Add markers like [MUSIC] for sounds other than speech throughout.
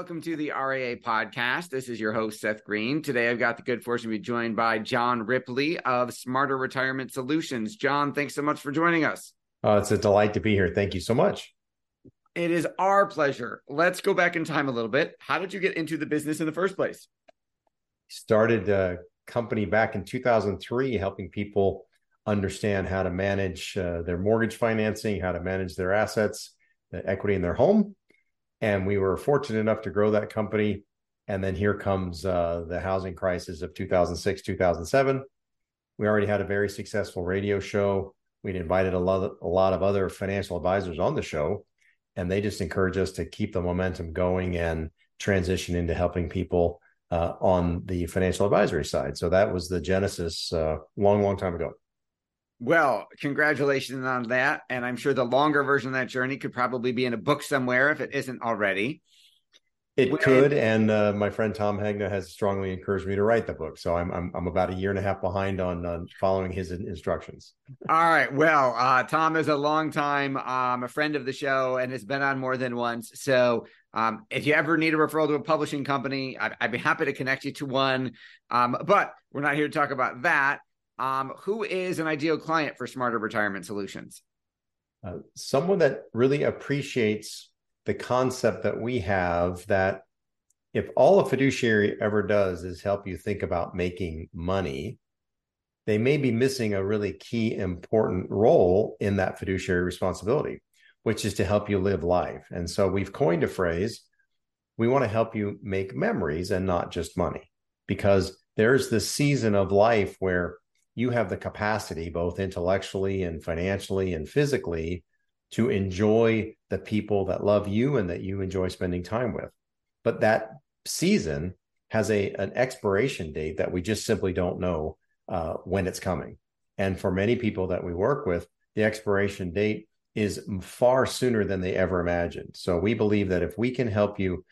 Welcome to the RIA podcast. This is your host, Seth Green. Today, I've got the good fortune to be joined by John Ripley of Smarter Retirement Solutions. John, thanks so much for joining us. Oh, it's a delight to be here. Thank you so much. It is our pleasure. Let's go back in time a little bit. How did you get into the business in the first place? Started a company back in 2003, helping people understand how to manage uh, their mortgage financing, how to manage their assets, the equity in their home and we were fortunate enough to grow that company. And then here comes uh, the housing crisis of 2006, 2007. We already had a very successful radio show. We'd invited a lot, of, a lot of other financial advisors on the show, and they just encouraged us to keep the momentum going and transition into helping people uh, on the financial advisory side. So that was the genesis uh, long, long time ago. Well, congratulations on that. And I'm sure the longer version of that journey could probably be in a book somewhere if it isn't already. It when, could, and uh, my friend Tom Hegna has strongly encouraged me to write the book. So I'm I'm, I'm about a year and a half behind on, on following his instructions. All right. Well, uh, Tom is a long time um, a friend of the show and has been on more than once. So um, if you ever need a referral to a publishing company, I'd, I'd be happy to connect you to one. Um, but we're not here to talk about that. Um, who is an ideal client for Smarter Retirement Solutions? Uh, someone that really appreciates the concept that we have that if all a fiduciary ever does is help you think about making money, they may be missing a really key important role in that fiduciary responsibility, which is to help you live life. And so we've coined a phrase we want to help you make memories and not just money, because there's this season of life where you have the capacity, both intellectually and financially and physically, to enjoy the people that love you and that you enjoy spending time with. But that season has a an expiration date that we just simply don't know uh, when it's coming. And for many people that we work with, the expiration date is far sooner than they ever imagined. So we believe that if we can help you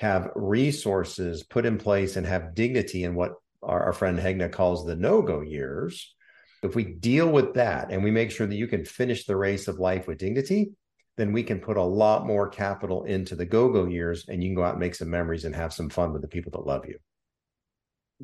have resources put in place and have dignity in what our, our friend Hegna calls the no go years, if we deal with that and we make sure that you can finish the race of life with dignity, then we can put a lot more capital into the go go years and you can go out and make some memories and have some fun with the people that love you.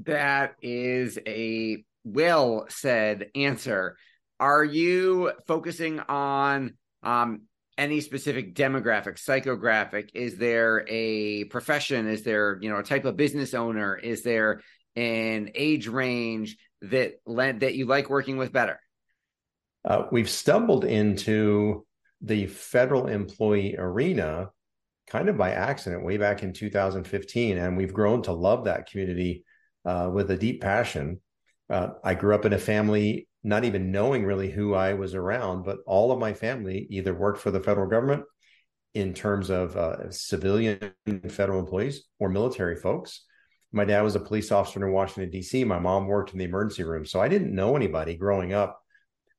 That is a well said answer. Are you focusing on um, any specific demographic, psychographic? Is there a profession? Is there, you know, a type of business owner? Is there and age range that that you like working with better? Uh, we've stumbled into the federal employee arena kind of by accident way back in 2015, and we've grown to love that community uh, with a deep passion. Uh, I grew up in a family not even knowing really who I was around, but all of my family either worked for the federal government in terms of uh, civilian federal employees or military folks my dad was a police officer in Washington, D.C. My mom worked in the emergency room. So I didn't know anybody growing up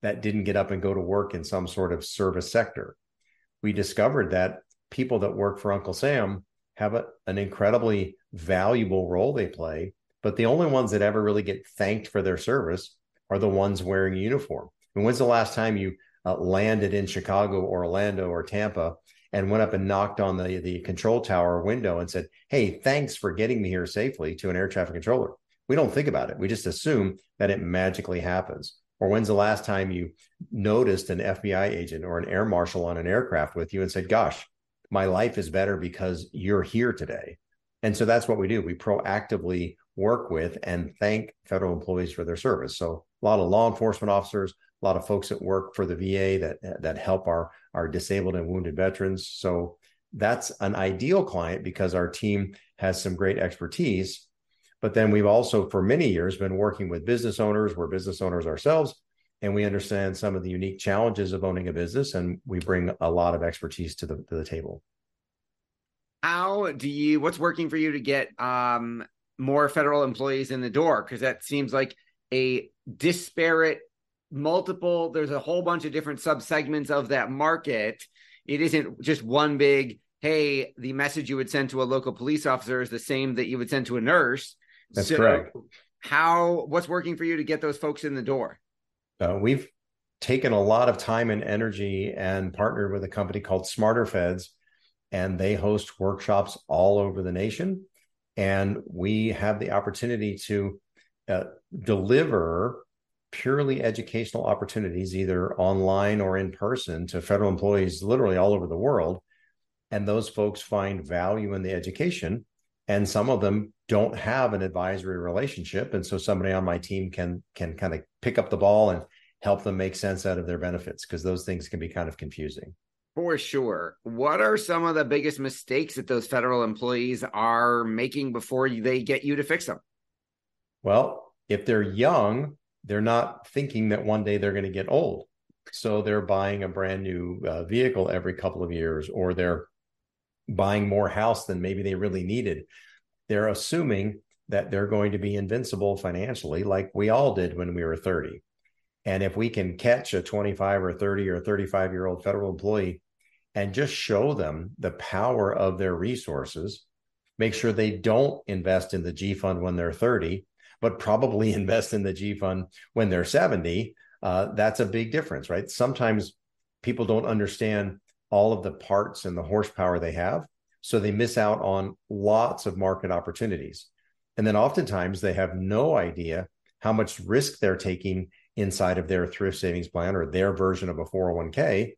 that didn't get up and go to work in some sort of service sector. We discovered that people that work for Uncle Sam have a, an incredibly valuable role they play, but the only ones that ever really get thanked for their service are the ones wearing uniform. And when's the last time you uh, landed in Chicago Orlando or Tampa and went up and knocked on the, the control tower window and said, Hey, thanks for getting me here safely to an air traffic controller. We don't think about it. We just assume that it magically happens. Or when's the last time you noticed an FBI agent or an air marshal on an aircraft with you and said, Gosh, my life is better because you're here today. And so that's what we do. We proactively work with and thank federal employees for their service. So a lot of law enforcement officers, a lot of folks that work for the VA that that help our our disabled and wounded veterans. So that's an ideal client because our team has some great expertise. But then we've also, for many years, been working with business owners. We're business owners ourselves, and we understand some of the unique challenges of owning a business, and we bring a lot of expertise to the to the table. How do you? What's working for you to get um, more federal employees in the door? Because that seems like a disparate, multiple, there's a whole bunch of different subsegments of that market. It isn't just one big, hey, the message you would send to a local police officer is the same that you would send to a nurse. That's so correct. How, what's working for you to get those folks in the door? Uh, we've taken a lot of time and energy and partnered with a company called Smarter Feds, and they host workshops all over the nation. And we have the opportunity to uh, deliver purely educational opportunities, either online or in person, to federal employees literally all over the world. And those folks find value in the education. And some of them don't have an advisory relationship. And so somebody on my team can can kind of pick up the ball and help them make sense out of their benefits because those things can be kind of confusing. For sure. What are some of the biggest mistakes that those federal employees are making before they get you to fix them? Well, if they're young, they're not thinking that one day they're going to get old. So they're buying a brand new uh, vehicle every couple of years, or they're buying more house than maybe they really needed. They're assuming that they're going to be invincible financially, like we all did when we were 30. And if we can catch a 25 or 30 or 35 year old federal employee and just show them the power of their resources, make sure they don't invest in the G fund when they're 30, but probably [LAUGHS] invest in the G fund when they're 70, uh, that's a big difference, right? Sometimes people don't understand all of the parts and the horsepower they have. So they miss out on lots of market opportunities. And then oftentimes they have no idea how much risk they're taking inside of their thrift savings plan or their version of a 401k.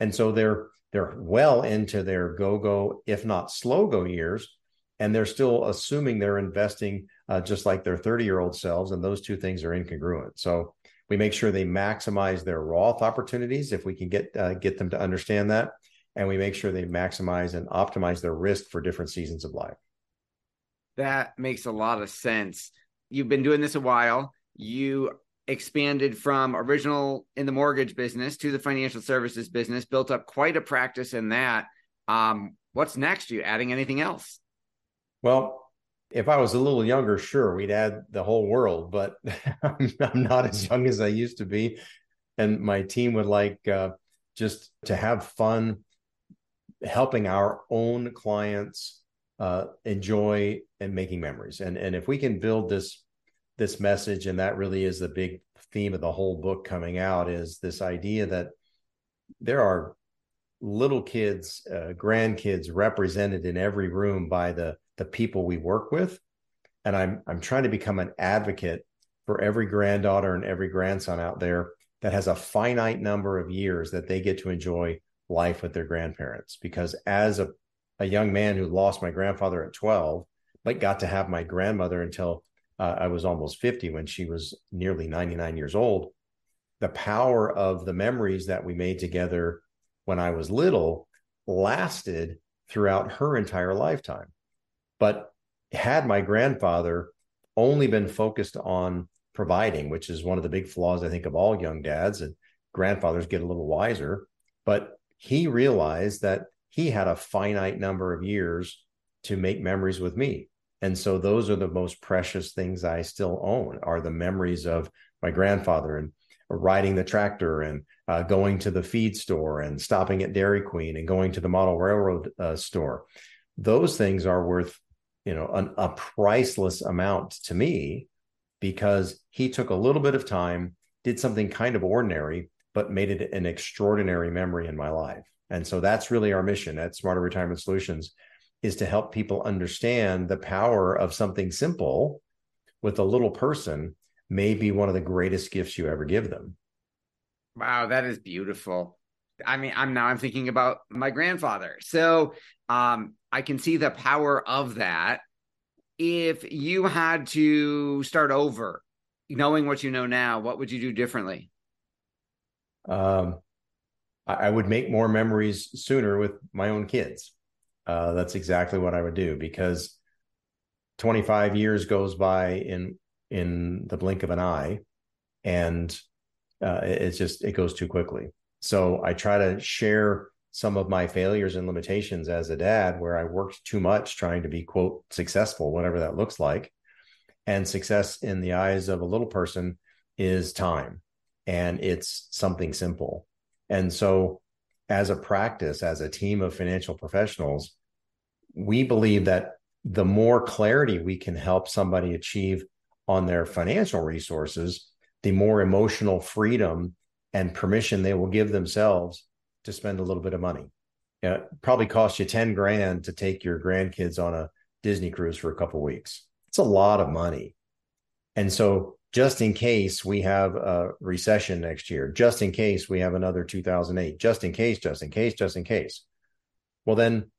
And so they're they're well into their go-go, if not slow go years, and they're still assuming they're investing uh, just like their 30-year-old selves, and those two things are incongruent. So we make sure they maximize their Roth opportunities if we can get uh, get them to understand that, and we make sure they maximize and optimize their risk for different seasons of life. That makes a lot of sense. You've been doing this a while. You expanded from original in the mortgage business to the financial services business, built up quite a practice in that. Um, what's next? Are you adding anything else? Well, if I was a little younger, sure, we'd add the whole world, but [LAUGHS] I'm not as young as I used to be. And my team would like uh, just to have fun helping our own clients uh, enjoy and making memories. And, and if we can build this this message and that really is the big theme of the whole book coming out is this idea that there are little kids uh, grandkids represented in every room by the the people we work with and i'm i'm trying to become an advocate for every granddaughter and every grandson out there that has a finite number of years that they get to enjoy life with their grandparents because as a, a young man who lost my grandfather at 12 but got to have my grandmother until uh, I was almost 50 when she was nearly 99 years old. The power of the memories that we made together when I was little lasted throughout her entire lifetime. But had my grandfather only been focused on providing, which is one of the big flaws, I think, of all young dads, and grandfathers get a little wiser, but he realized that he had a finite number of years to make memories with me. And so those are the most precious things i still own are the memories of my grandfather and riding the tractor and uh, going to the feed store and stopping at dairy queen and going to the model railroad uh, store. Those things are worth you know an, a priceless amount to me because he took a little bit of time did something kind of ordinary but made it an extraordinary memory in my life and so that's really our mission at smarter retirement solutions is to help people understand the power of something simple with a little person may be one of the greatest gifts you ever give them. Wow, that is beautiful. I mean, I'm now I'm thinking about my grandfather. So, um I can see the power of that. If you had to start over, knowing what you know now, what would you do differently? Um I would make more memories sooner with my own kids uh, that's exactly what I would do because 25 years goes by in in the blink of an eye, and uh, it's just it goes too quickly. So I try to share some of my failures and limitations as a dad, where I worked too much trying to be quote successful, whatever that looks like, And success in the eyes of a little person is time, and it's something simple. And so, as a practice, as a team of financial professionals, we believe that the more clarity we can help somebody achieve on their financial resources, the more emotional freedom and permission they will give themselves to spend a little bit of money. It probably cost you 10 grand to take your grandkids on a Disney cruise for a couple weeks. It's a lot of money. And so just in case we have a recession next year, just in case we have another 2008, just in case, just in case, just in case. Well, then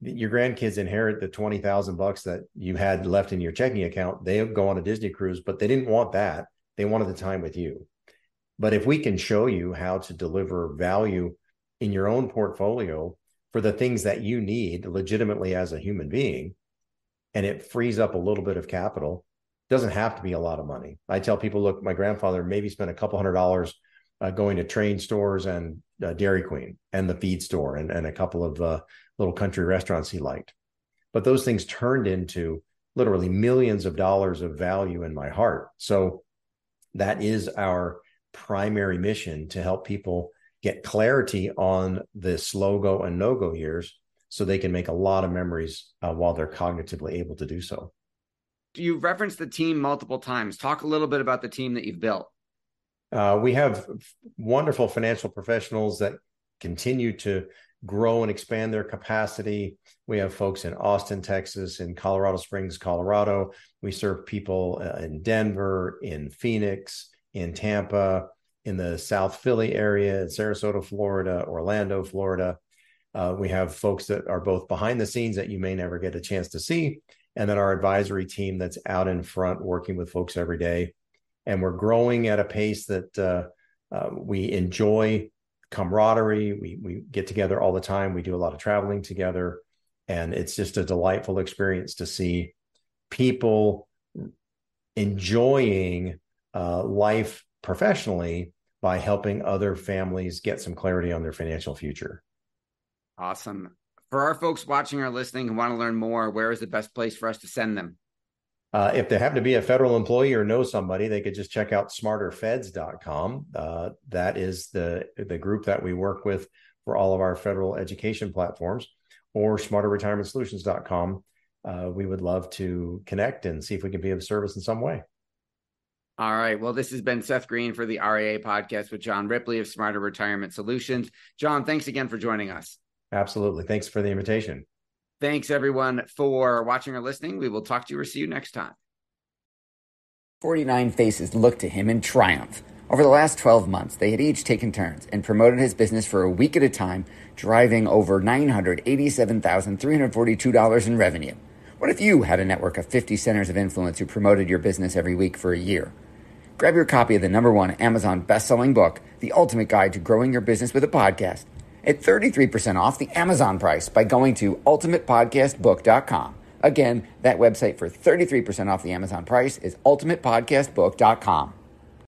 your grandkids inherit the 20,000 bucks that you had left in your checking account. They go on a Disney cruise, but they didn't want that. They wanted the time with you. But if we can show you how to deliver value in your own portfolio for the things that you need legitimately as a human being, and it frees up a little bit of capital, doesn't have to be a lot of money. I tell people, look, my grandfather maybe spent a couple hundred dollars uh, going to train stores and uh, Dairy Queen and the feed store and, and a couple of uh, little country restaurants he liked. But those things turned into literally millions of dollars of value in my heart. So that is our primary mission to help people get clarity on the slow go and no go years so they can make a lot of memories uh, while they're cognitively able to do so. You've referenced the team multiple times. Talk a little bit about the team that you've built. Uh, we have wonderful financial professionals that continue to grow and expand their capacity. We have folks in Austin, Texas, in Colorado Springs, Colorado. We serve people uh, in Denver, in Phoenix, in Tampa, in the South Philly area, in Sarasota, Florida, Orlando, Florida. Uh, we have folks that are both behind the scenes that you may never get a chance to see, and then our advisory team that's out in front working with folks every day. And we're growing at a pace that uh, uh, we enjoy camaraderie. We we get together all the time. We do a lot of traveling together, and it's just a delightful experience to see people enjoying uh, life professionally by helping other families get some clarity on their financial future. Awesome. For our folks watching or listening who want to learn more, where is the best place for us to send them? Uh, if they happen to be a federal employee or know somebody, they could just check out smarterfeds.com. Uh, that is the, the group that we work with for all of our federal education platforms, or smarterretirementsolutions.com. Uh, we would love to connect and see if we can be of service in some way. All right. Well, this has been Seth Green for the RIA podcast with John Ripley of Smarter Retirement Solutions. John, thanks again for joining us. Absolutely. Thanks for the invitation. Thanks, everyone, for watching or listening. We will talk to you or see you next time. 49 faces looked to him in triumph. Over the last 12 months, they had each taken turns and promoted his business for a week at a time, driving over $987,342 in revenue. What if you had a network of 50 centers of influence who promoted your business every week for a year? Grab your copy of the number one Amazon best-selling book, The Ultimate Guide to Growing Your Business with a Podcast at 33% off the Amazon price by going to ultimatepodcastbook.com. Again, that website for 33% off the Amazon price is ultimatepodcastbook.com.